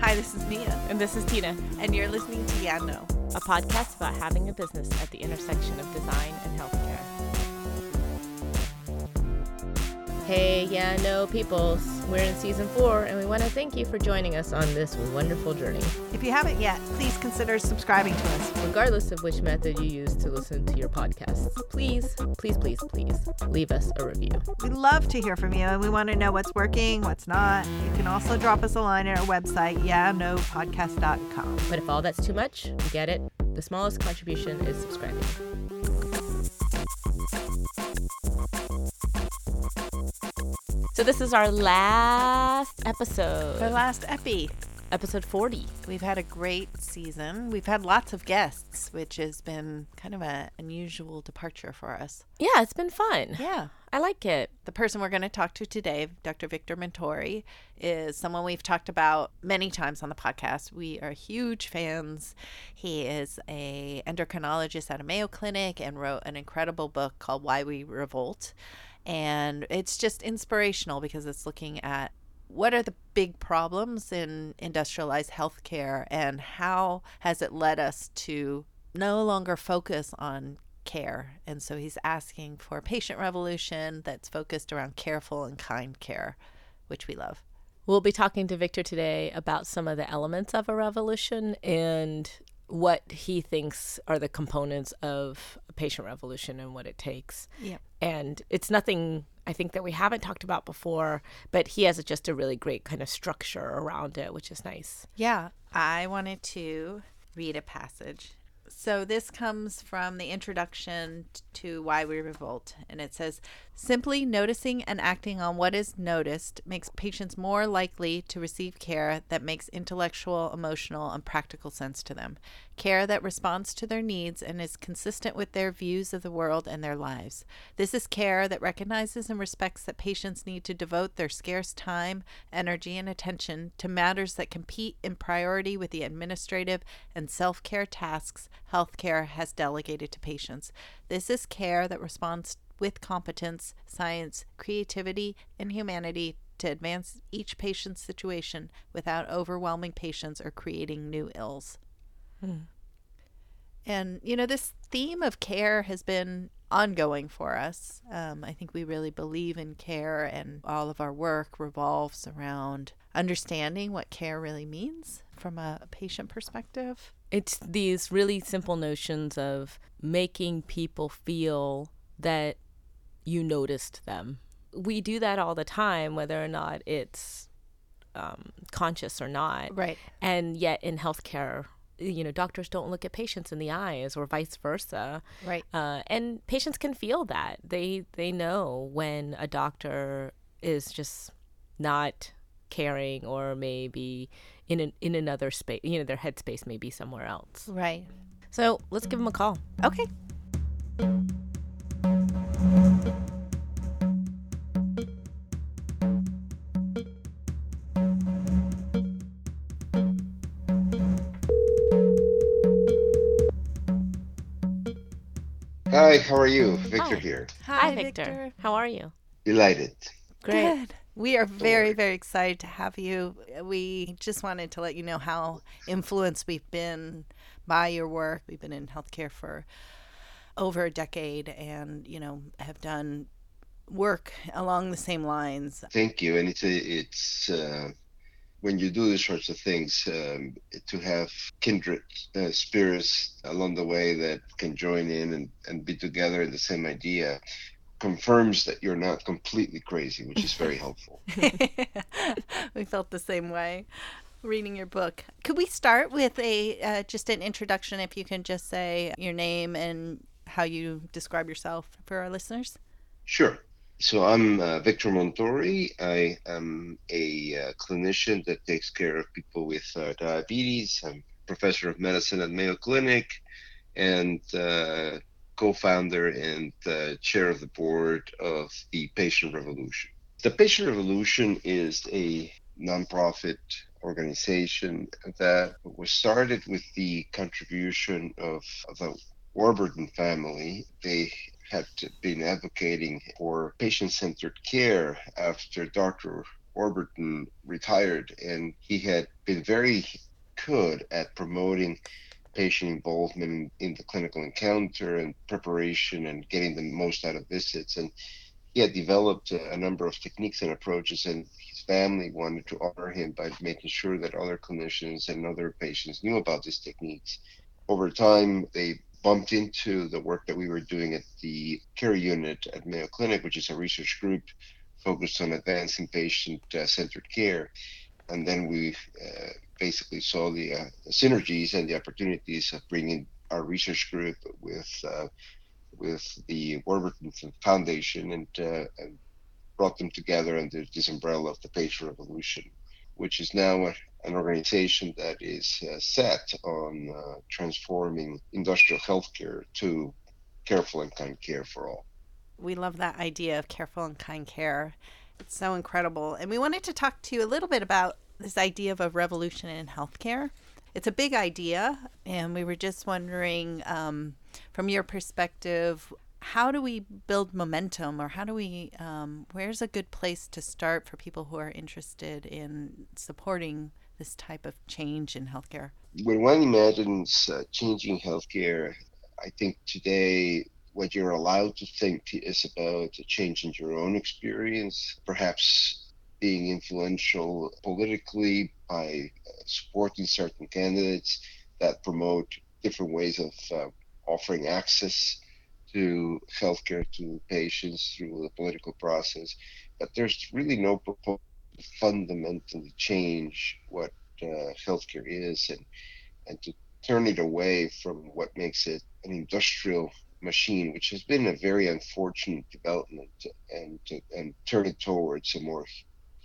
Hi, this is Mia, And this is Tina, and you're listening to Yeah No. a podcast about having a business at the intersection of design and healthcare. Hey, yeah, no, peoples. We're in season four, and we want to thank you for joining us on this wonderful journey. If you haven't yet, please consider subscribing to us. Regardless of which method you use to listen to your podcasts, please, please, please, please leave us a review. We love to hear from you, and we want to know what's working, what's not. You can also drop us a line at our website, yeahnopodcast.com. But if all that's too much, we get it. The smallest contribution is subscribing. So this is our last episode. Our last epi. episode 40. We've had a great season. We've had lots of guests, which has been kind of an unusual departure for us. Yeah, it's been fun. Yeah. I like it. The person we're going to talk to today, Dr. Victor Montori, is someone we've talked about many times on the podcast. We are huge fans. He is a endocrinologist at a Mayo Clinic and wrote an incredible book called Why We Revolt. And it's just inspirational because it's looking at what are the big problems in industrialized healthcare and how has it led us to no longer focus on care. And so he's asking for a patient revolution that's focused around careful and kind care, which we love. We'll be talking to Victor today about some of the elements of a revolution and what he thinks are the components of a patient revolution and what it takes. Yep. And it's nothing I think that we haven't talked about before, but he has just a really great kind of structure around it, which is nice. Yeah, I wanted to read a passage. So this comes from the introduction to Why We Revolt, and it says simply noticing and acting on what is noticed makes patients more likely to receive care that makes intellectual, emotional, and practical sense to them. Care that responds to their needs and is consistent with their views of the world and their lives. This is care that recognizes and respects that patients need to devote their scarce time, energy, and attention to matters that compete in priority with the administrative and self care tasks healthcare has delegated to patients. This is care that responds with competence, science, creativity, and humanity to advance each patient's situation without overwhelming patients or creating new ills. And, you know, this theme of care has been ongoing for us. Um, I think we really believe in care, and all of our work revolves around understanding what care really means from a patient perspective. It's these really simple notions of making people feel that you noticed them. We do that all the time, whether or not it's um, conscious or not. Right. And yet in healthcare, you know, doctors don't look at patients in the eyes or vice versa. Right. Uh, and patients can feel that. They they know when a doctor is just not caring or maybe in an, in another space, you know, their headspace may be somewhere else. Right. So let's give them a call. Okay. Hi, how are you? Victor Hi. here. Hi, Victor. How are you? Delighted. Good. We are very, very excited to have you. We just wanted to let you know how influenced we've been by your work. We've been in healthcare for over a decade and, you know, have done work along the same lines. Thank you. And it's a, it's uh, when you do these sorts of things um, to have kindred uh, spirits along the way that can join in and, and be together in the same idea confirms that you're not completely crazy, which is very helpful. we felt the same way reading your book. Could we start with a uh, just an introduction if you can just say your name and how you describe yourself for our listeners? Sure. So I'm uh, Victor Montori. I am a uh, clinician that takes care of people with uh, diabetes. I'm professor of medicine at Mayo Clinic and uh, co-founder and uh, chair of the board of the Patient Revolution. The Patient Revolution is a nonprofit organization that was started with the contribution of the Warburton family. They had been advocating for patient centered care after Dr. Warburton retired, and he had been very good at promoting patient involvement in, the clinical encounter and preparation and getting the most out of visits. And he had developed a, number of techniques and approaches, and his family wanted to honor him by making sure that other clinicians and other patients knew about these techniques. Over time, they bumped into the work that we were doing at the KER unit at Mayo Clinic, which is a research group focused on advancing patient uh, centered care. And then we uh, basically saw the, uh, the, synergies and the opportunities of bringing our research group with uh, with the Warburton Foundation and, uh, and brought them together under this umbrella of the Patient Revolution, which is now an organization that is uh, set on uh, transforming industrial healthcare to careful and kind care for all. We love that idea of careful and kind care. It's so incredible. And we wanted to talk to you a little bit about this idea of a revolution in healthcare. It's a big idea, and we were just wondering um, from your perspective, how do we build momentum or how do we um, where's a good place to start for people who are interested in supporting this type of change in healthcare? When one imagines uh, changing healthcare i think today what you're allowed to think is about a change in your own experience perhaps being influential politically by uh, supporting certain candidates that promote different ways of uh, offering access to healthcare to patients through the political process. But there's really no proposal to fundamentally change what uh, healthcare is and, and to turn it away from what makes it an industrial machine, which has been a very unfortunate development, and, and turn it towards a more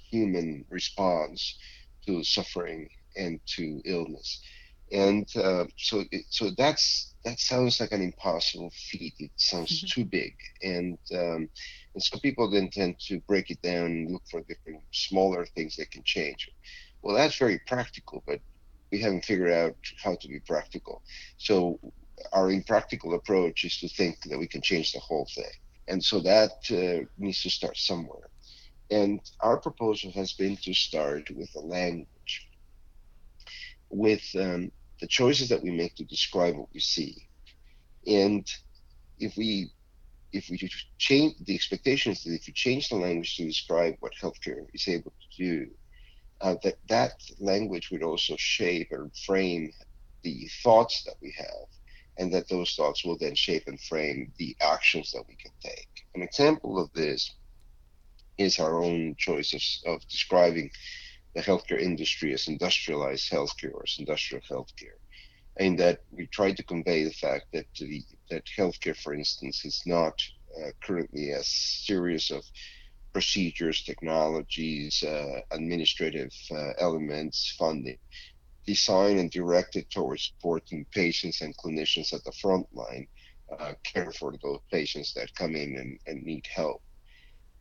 human response to suffering and to illness. And uh, so, it, so that's that sounds like an impossible feat. It sounds mm-hmm. too big, and um, and so people then tend to break it down and look for different smaller things that can change. Well, that's very practical, but we haven't figured out how to be practical. So our impractical approach is to think that we can change the whole thing, and so that uh, needs to start somewhere. And our proposal has been to start with a language, with um, the choices that we make to describe what we see. And if we if we change the expectations that if you change the language to describe what healthcare is able to do, uh, that that language would also shape and frame the thoughts that we have, and that those thoughts will then shape and frame the actions that we can take. An example of this is our own choices of describing the healthcare industry as industrialized healthcare or as industrial healthcare. In that we try to convey the fact that the, that healthcare, for instance, is not uh, currently a series of procedures, technologies, uh, administrative uh, elements, funding, designed and directed towards supporting patients and clinicians at the front line, uh, care for those patients that come in and, and need help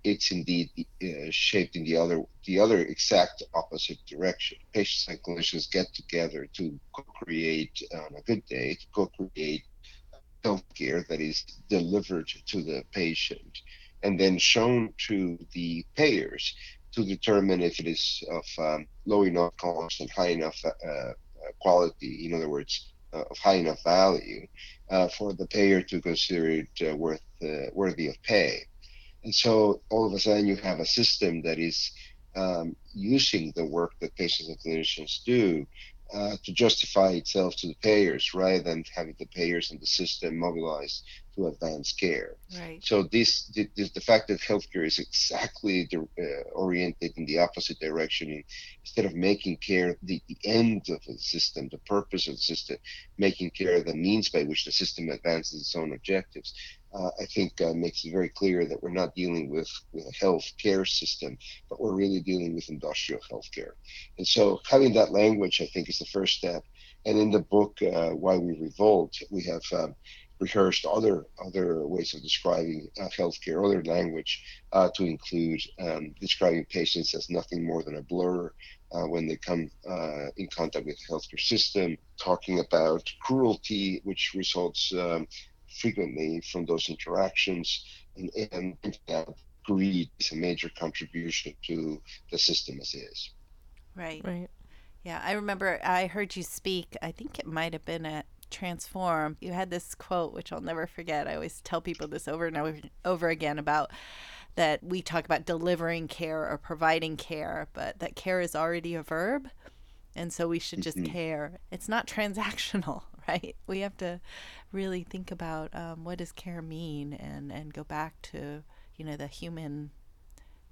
it's indeed uh, shaped in the other the other exact opposite direction. Patients and clinicians get together to co-create on a good day to co-create healthcare that is delivered to the patient and then shown to the payers to determine if it is of um, low enough cost and high enough uh, uh quality. In other words, uh, of high enough value uh, for the payer to consider it worth worthy of pay. And so all of a sudden you have a system that is um, using the work that patients and clinicians do uh, to justify itself to the payers rather than having the payers and the system mobilized to advance care. Right. So this, this the fact that healthcare is exactly the, uh, oriented in the opposite direction, instead of making care the, the end of the system, the purpose of the system, making care the means by which the system advances its own objectives uh, I think uh, makes it very clear that we're not dealing with, with a health care system, but we're really dealing with industrial health care. And so having that language, I think, is the first step. And in the book, uh, Why We Revolt, we have um, rehearsed other other ways of describing uh, healthcare, other language uh, to include um, describing patients as nothing more than a blur uh, when they come uh, in contact with the healthcare system, talking about cruelty, which results um, frequently from those interactions and, and greed is a major contribution to the system as is. Right. Right. Yeah, I remember I heard you speak. I think it might have been at Transform. You had this quote, which I'll never forget. I always tell people this over and over, over again about that we talk about delivering care or providing care, but that care is already a verb. And so we should just Mhm. care. It's not transactional, right? We have to really think about um, what does care mean and, and go back to, you know, the human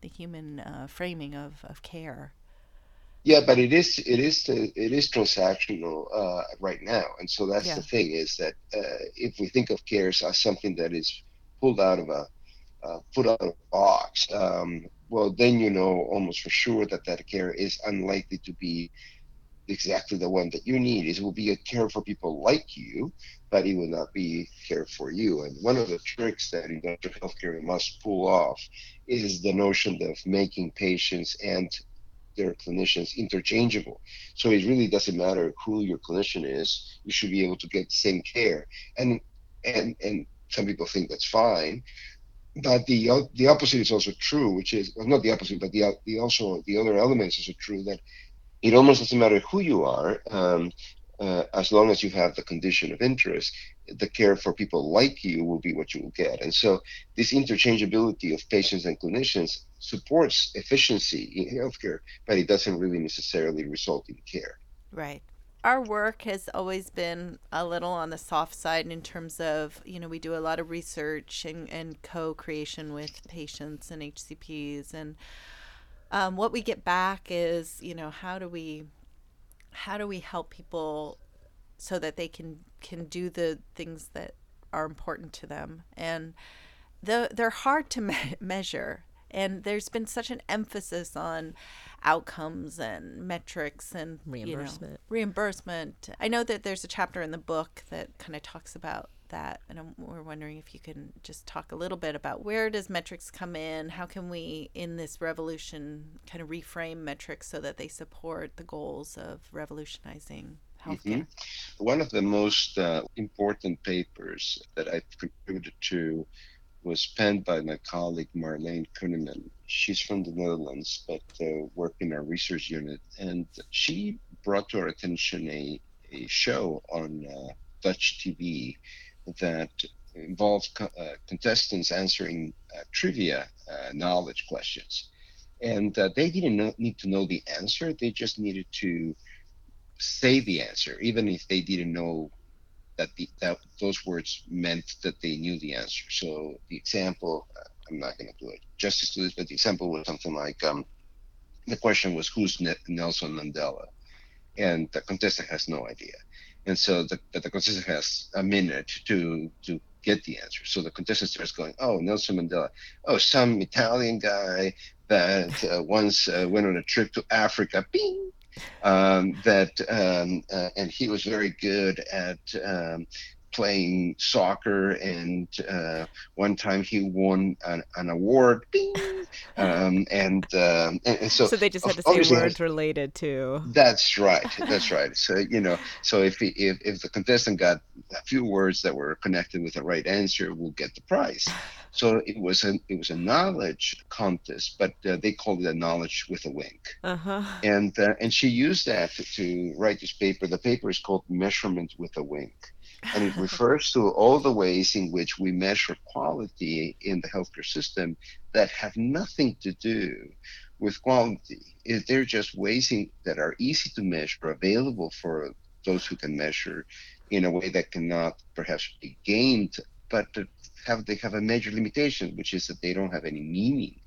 the human uh, framing of, of care. Yeah, but it is it is the, it is transactional uh, right now, and so that's Yeah. the thing is that uh, if we think of cares as something that is pulled out of a uh, put out of a box, um, well, then you know almost for sure that that care is unlikely to be exactly the one that you need. It will be a care for people like you, but it will not be care for you. And one of the tricks that industrial healthcare must pull off is the notion of making patients and their clinicians interchangeable. So it really doesn't matter who your clinician is. You should be able to get the same care. And and and some people think that's fine. But the the opposite is also true, which is well, not the opposite, but the the also the other elements is also true that it almost doesn't matter who you are, um, uh, as long as you have the condition of interest. The care for people like you will be what you will get. And so this interchangeability of patients and clinicians supports efficiency in healthcare, but it doesn't really necessarily result in care. Right. Our work has always been a little on the soft side in terms of, you know, we do a lot of research and, and co creation with patients and HCPs. And um, what we get back is, you know, how do we how do we help people so that they can can do the things that are important to them? And the, they're hard to me- measure. And there's been such an emphasis on outcomes and metrics and you know, Reimbursement. reimbursement. I know that there's a chapter in the book that kind of talks about that and we're wondering if you can just talk a little bit about where does metrics come in? How can we in this revolution kind of reframe metrics so that they support the goals of revolutionizing healthcare? One of the most uh, important papers that I've contributed to was penned by my colleague Marleen Kunneman. She's from the Netherlands, but uh, worked in our research unit, and she brought to our attention a, a show on uh, Dutch TV that involved co- uh, contestants answering uh, trivia uh, knowledge questions. And uh, they didn't know, need to know the answer, they just needed to say the answer, even if they didn't know that the that those words meant that they knew the answer. So the example, uh, I'm not going to do it justice to this, but the example was something like, um, the question was, "Who's Ne- Nelson Mandela?" And the contestant has no idea, and so the the contestant has a minute to to get the answer. So the contestant starts going, "Oh, Nelson Mandela, oh, some Italian guy that uh, once uh, went on a trip to Africa." Bing um, that um, uh, and he was very good at um, playing soccer and uh, one time he won an, an award Bing! Um, and, um, and and so So they just had to say words related to. that's right. That's right. So you know, so if he, if if the contestant got a few words that were connected with the right answer, will get the prize. So it was a it was a knowledge contest, but uh, they called it a knowledge with a wink. Uh huh. And uh, and she used that to, to write this paper. The paper is called Measurement with a Wink, and it refers to all the ways in which we measure quality in the healthcare system that have nothing to do with quality. Is they're just ways in, that are easy to measure, available for those who can measure, in a way that cannot perhaps be gained, but have they have a major limitation, which is that they don't have any meaning.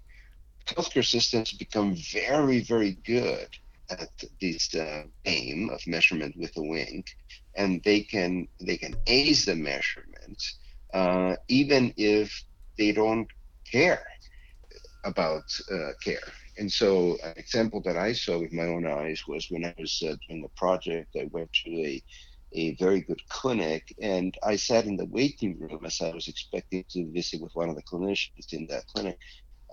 Healthcare systems become very, very good at this uh, aim of measurement with a wink, and they can they can ace the measurements uh, even if they don't care about uh, care. And so, an example that I saw with my own eyes was when I was uh, doing a project. I went to a a very good clinic, and I sat in the waiting room as I was expecting to visit with one of the clinicians in that clinic.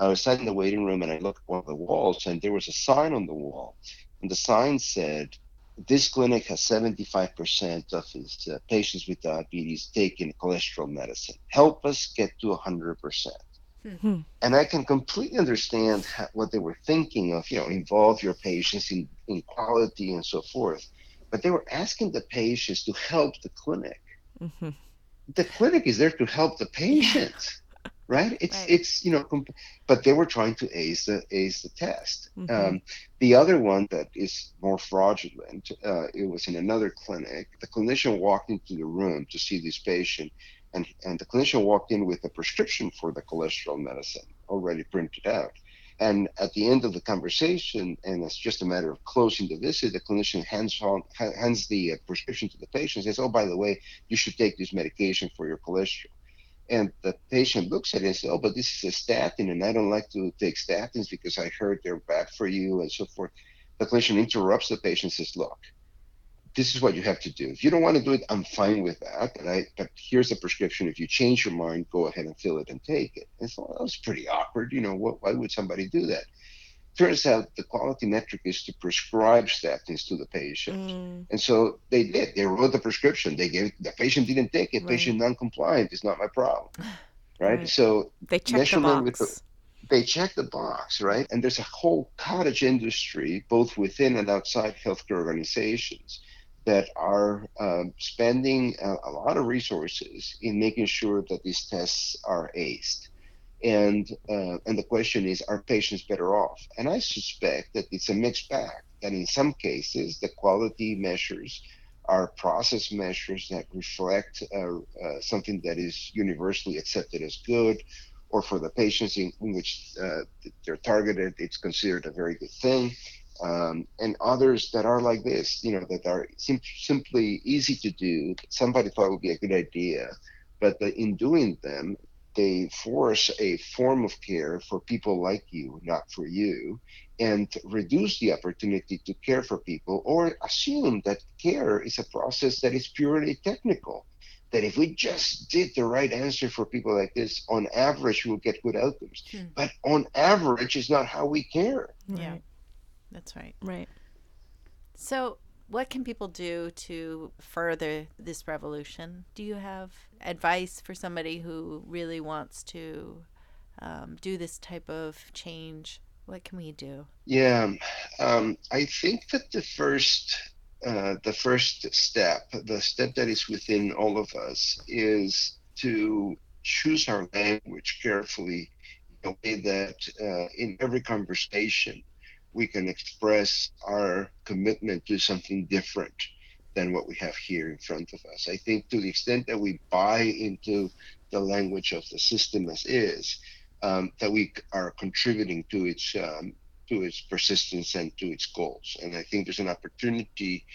I was sat in the waiting room, and I looked at one of the walls, and there was a sign on the wall, and the sign said, "This clinic has 75% of its uh, patients with diabetes taking cholesterol medicine. Help us get to 100%." Hmm. And I can completely understand how, what they were thinking of, you know, involve your patients in, in quality and so forth. But they were asking the patients to help the clinic. Mm-hmm. The clinic is there to help the patient. Right? It's right. it's you know, comp- but they were trying to ace the ace the test. Mm-hmm. Um, the other one that is more fraudulent, uh, it was in another clinic. The clinician walked into the room to see this patient, and and the clinician walked in with a prescription for the cholesterol medicine already printed out. And at the end of the conversation, and it's just a matter of closing the visit, the clinician hands on hands the uh, prescription to the patient. and Says, "Oh, by the way, you should take this medication for your cholesterol." And the patient looks at it and says, "Oh, but this is a statin, and I don't like to take statins because I heard they're bad for you and so forth." The clinician interrupts the patient and says, "Look, this is what you have to do. If you don't want to do it, I'm fine with that. But I, but here's the prescription. If you change your mind, go ahead and fill it and take it." And so that was pretty awkward. You know, what, why would somebody do that? Turns out the quality metric is to prescribe statins to the patient. Mm. And so they did. They wrote the prescription. They gave the patient didn't take it. Right. Patient non-compliant is not my problem. Right. right. So they check the box. The, they check the box, right? And there's a whole cottage industry, both within and outside healthcare organizations, that are um, spending a, a lot of resources in making sure that these tests are aced and uh, and the question is are patients better off? And i suspect that it's a mixed bag. That in some cases the quality measures are process measures that reflect uh, uh, something that is universally accepted as good or for the patients in, in which uh, they're targeted it's considered a very good thing. Um, and others that are like this you know that are sim- simply easy to do somebody thought would be a good idea but in doing them they force a form of care for people like you, not for you, and reduce the opportunity to care for people or assume that care is a process that is purely technical. That if we just did the right answer for people like this, on average, we'll get good outcomes. Hmm. But on average is not how we care. Yeah, that's right. Right. So, what can people do to further this revolution? Do you have advice for somebody who really wants to um, do this type of change? What can we do? Yeah, um, I think that the first uh, the first step, the step that is within all of us, is to choose our language carefully in a way that uh, in every conversation we can express our commitment to something different than what we have here in front of us. I think to the extent that we buy into the language of the system as is, um, that we are contributing to its um, to its persistence and to its goals. And I think there's an opportunity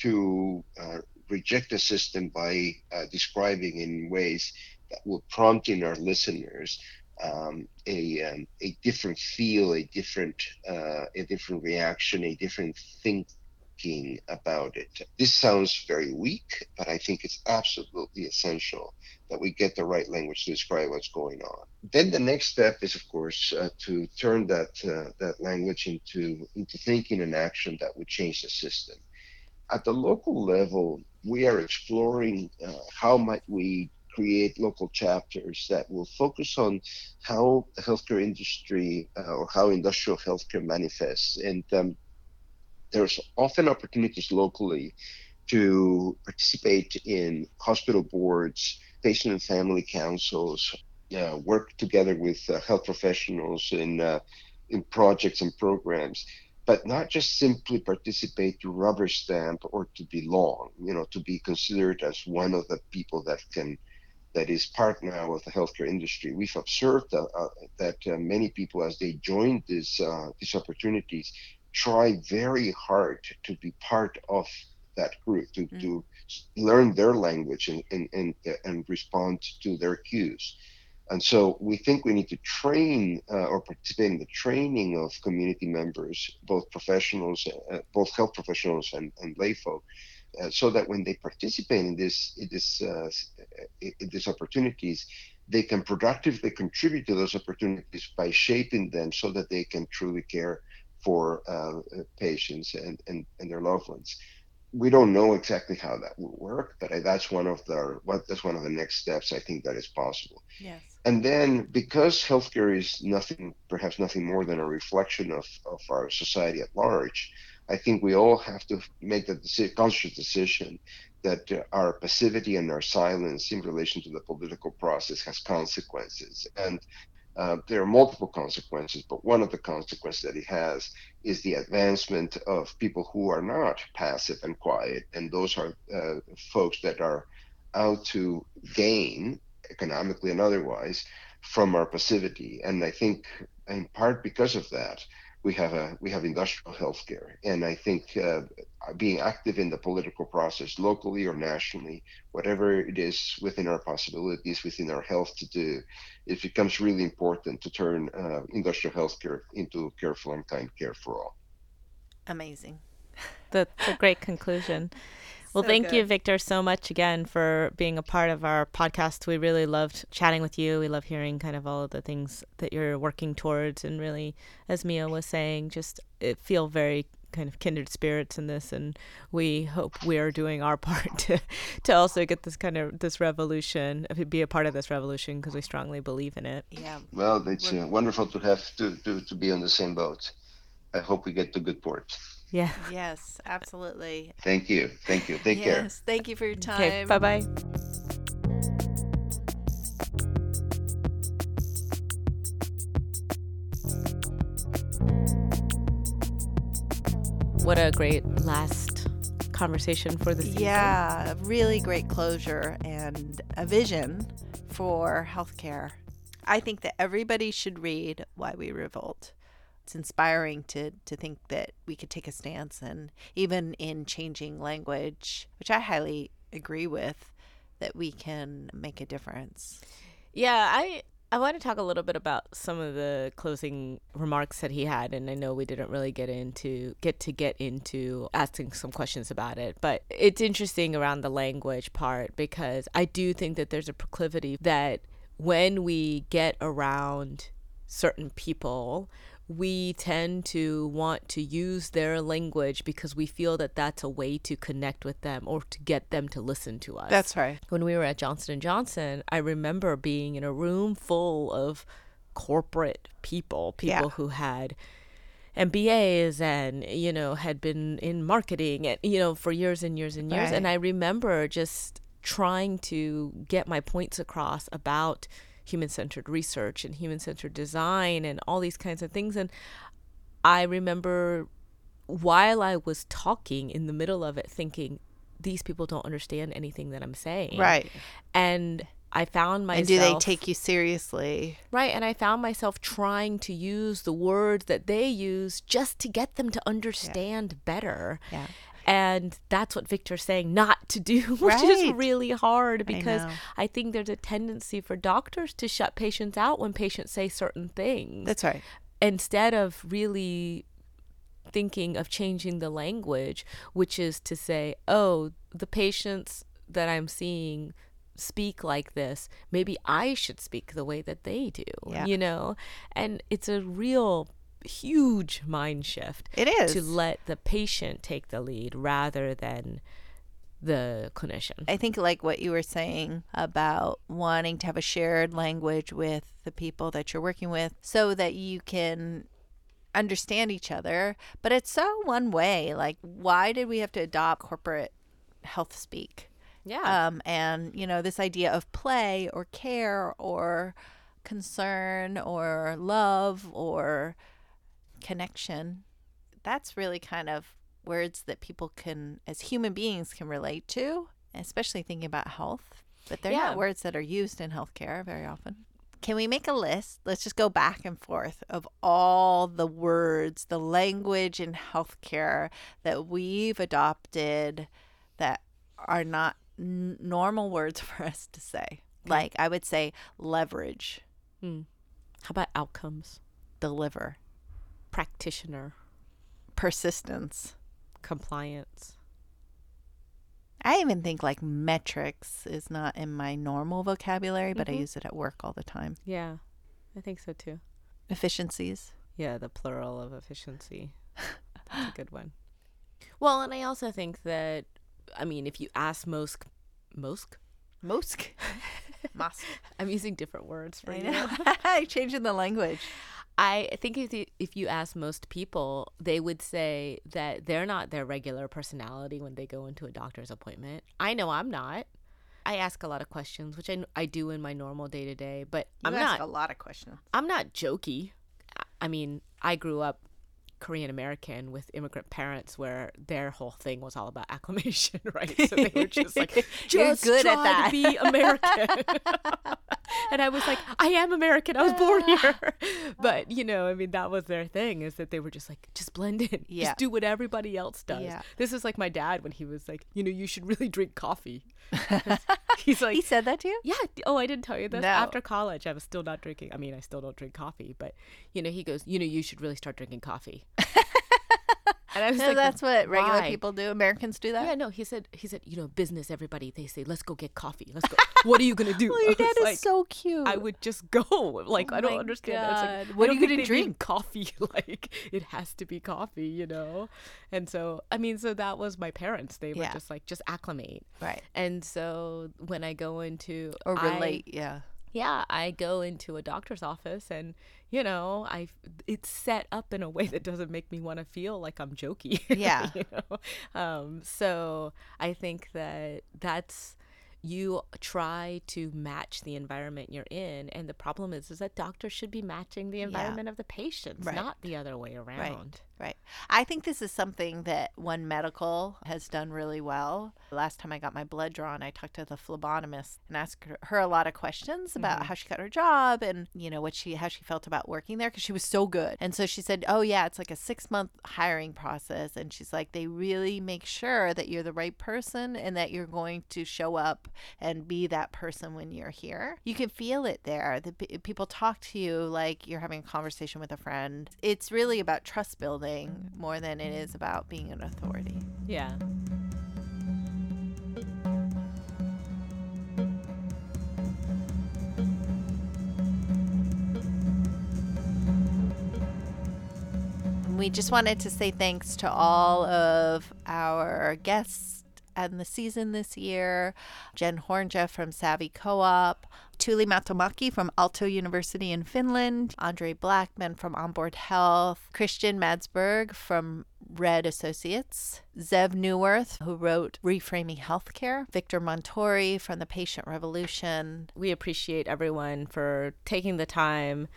to uh, reject the system by uh, describing in ways that will prompt in our listeners um, a um, a different feel, a different uh, a different reaction, a different thinking about it. This sounds very weak, but I think it's absolutely essential that we get the right language to describe what's going on. Then the next step is, of course, uh, to turn that uh, that language into into thinking and action that would change the system. At the local level, we are exploring uh, how might we create local chapters that will focus on how the healthcare industry uh, or how industrial healthcare manifests. And um, there's often opportunities locally to participate in hospital boards, patient and family councils, uh, work together with uh, health professionals in uh, in projects and programs but not just simply participate to rubber stamp or to belong, you know, to be considered as one of the people that can that is part now of the healthcare industry. We've observed uh, uh, that uh, many people, as they join these uh, these opportunities, try very hard to be part of that group, to, mm. to learn their language and, and, and, and respond to their cues. And so we think we need to train uh, or participate in the training of community members, both professionals, uh, both health professionals and, and lay folk, uh, so that when they participate in this in this uh, in these opportunities, they can productively contribute to those opportunities by shaping them so that they can truly care for uh, patients and, and, and their loved ones. We don't know exactly how that will work, but that's one of the what that's one of the next steps I think that is possible. Yes. and then because healthcare is nothing, perhaps nothing more than a reflection of, of our society at large, I think we all have to make the conscious decision that uh, our passivity and our silence in relation to the political process has consequences. And uh, there are multiple consequences, but one of the consequences that it has is the advancement of people who are not passive and quiet, and those are uh, folks that are out to gain economically and otherwise from our passivity. And I think, in part because of that, we have a we have industrial healthcare, and I think uh, being active in the political process locally or nationally, whatever it is within our possibilities, within our health to do, it becomes really important to turn uh, industrial healthcare into careful and kind care for all. Amazing. That's a great conclusion. Well, So thank you. Victor, so much again for being a part of our podcast. We really loved chatting with you. We love hearing kind of all of the things that you're working towards. And really, as Mia was saying, just it feel very kind of kindred spirits in this. And we hope we are doing our part to, to also get this kind of this revolution, be a part of this revolution because we strongly believe in it. Yeah. Well, it's uh, wonderful to have to, to, to be on the same boat. I hope we get to good port. Yeah. Yes, absolutely. Thank you. Thank you. Take care. yes. Thank you for your time. Okay. Bye bye. What a great last conversation for the season. Yeah, really great closure and a vision for healthcare. I think that everybody should read Why We Revolt. It's inspiring to, to think that we could take a stance and even in changing language, which I highly agree with, that we can make a difference. Yeah, I I want to talk a little bit about some of the closing remarks that he had, and I know we didn't really get into get to get into asking some questions about it, but it's interesting around the language part because I do think that there's a proclivity that when we get around certain people we tend to want to use their language because we feel that that's a way to connect with them or to get them to listen to us That's right. when we were at Johnson and Johnson, I remember being in a room full of corporate people, people Yeah. who had MBAs and you know had been in marketing and you know for years and years and years Right. and I remember just trying to get my points across about human-centered research and human-centered design and all these kinds of things and I remember while I was talking in the middle of it thinking these people don't understand anything that I'm saying. Right. And I found myself And do they take you seriously? Right, and I found myself trying to use the words that they use just to get them to understand better. Yeah. And that's what Victor's saying not to do, which is really hard because know. I, think there's a tendency for doctors to shut patients out when patients say certain things That's right. instead of really thinking of changing the language, which is to say, oh, the patients that I'm seeing speak like this, maybe I should speak the way that they do, Yeah. you know? And it's a real huge mind shift It is. to let the patient take the lead rather than the clinician. I think like what you were saying about wanting to have a shared language with the people that you're working with so that you can understand each other, but it's so one way. Like why did we have to adopt corporate health speak? Yeah. Um and you know this idea of play or care or concern or love or connection that's really kind of words that people can as human beings can relate to especially thinking about health but they're Yeah. not words that are used in healthcare very often can we make a list let's just go back and forth of all the words the language in healthcare that we've adopted that are not n- normal words for us to say like i would say leverage Hmm. How about outcomes? deliver Practitioner, persistence compliance. I even think like metrics is not in my normal vocabulary, but I Mhm. use it at work all the time. Yeah, I think so too. Efficiencies. Yeah, the plural of efficiency. That's a good one. Well, and I also think that, I mean, if you ask most, most, Mosk. Must. I'm using different words for I you. know. Changing the language. I think if you, if you ask most people, they would say that they're not their regular personality when they go into a doctor's appointment. I know I'm not. I ask a lot of questions, which I, I do in my normal day to day, but You I'm ask not a lot of questions. I'm not jokey. I- mean, I grew up Korean American with immigrant parents where their whole thing was all about acclimation, right? So they were just like, You're just good at try that." to be American. and I was like, I am American. I was born here. but, you know, I mean, that was their thing is that they were just like, just blend in. Yeah. Just do what everybody else does. Yeah. This is like my dad when he was like, you know, you should really drink coffee. He's like, He said that to you? yeah. Oh, I didn't tell you this. No. After college, I was still not drinking. I mean, I still don't drink coffee, but you know, he goes, you know, you should really start drinking coffee. And I was No, like, that's what regular "Why?" people do. Americans do that. Yeah, no. He said, he said, you know, business. Everybody, they say, let's go get coffee. Let's go. what are you gonna do? Well, your dad is like, so cute. I would just go. Like, Oh I don't understand like. I What are you gonna drink? Coffee. Like, it has to be coffee, you know. And so, I mean, so that was my parents. They were Yeah. just like, just acclimate. right. And so when I go into Or I- relate. yeah. Yeah, I go into a doctor's office and you know, I it's set up in a way that doesn't make me want to feel like I'm jokey. Yeah. you know. Um so I think that that's you try to match the environment you're in and the problem is is that doctors should be matching the environment of the patients, Right. not the other way around. Right. right I think this is something that One Medical has done really well. Last time I got my blood drawn, I talked to the phlebotomist and asked her, her a lot of questions about mm-hmm. how she got her job and, you know, what she how she felt about working there because she was so good. And so she said, "Oh yeah, it's like a 6-month hiring process." And she's like, "They really make sure that you're the right person and that you're going to show up and be that person when you're here. You can feel it there. The p- people talk to you like you're having a conversation with a friend. It's really about trust building more than it is about being an authority. Yeah. We just wanted to say thanks to all of our guests and the season this year. Jen Horonjeff from Savvy Co op, Tuuli Mattelmäki from Aalto University in Finland, Andre Blackman from Onboard Health, Christian Madsbjerg from Red Associates, Zeev Neuwirth, who wrote Reframing Healthcare, Victor Montori from The Patient Revolution, we appreciate everyone for taking the time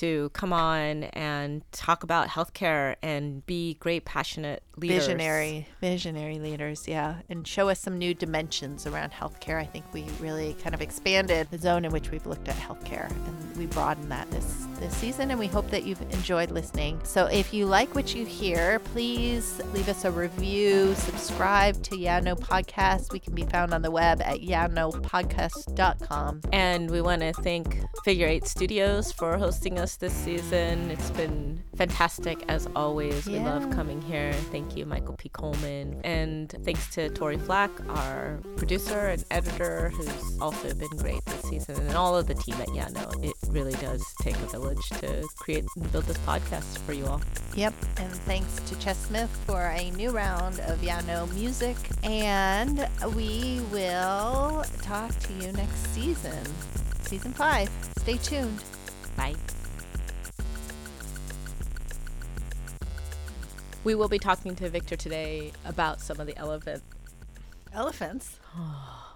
to come on and talk about healthcare and be great, passionate leaders. visionary visionary leaders yeah. And show us some new dimensions around healthcare. I think we really kind of expanded the zone in which we've looked at healthcare and we broadened that this this season and we hope that you've enjoyed listening. So if you like what you hear please leave us a review subscribe to yano podcast. We can be found on the web at yeahnopodcast.com And we want to thank Figure Eight Studios for hosting us this season. It's been fantastic as always. We love coming here. Thank you, Michael P. Coleman. And thanks to Tori Flack, our producer and editor, who's also been great this season, and all of the team at Yano. It really does take a village to create and build this podcast for you all. Yep, and thanks to Chess Smith for a new round of Yano music. And we will talk to you next season, season five. Stay tuned. Bye. We will be talking to Victor today about some of the elephant Elephants.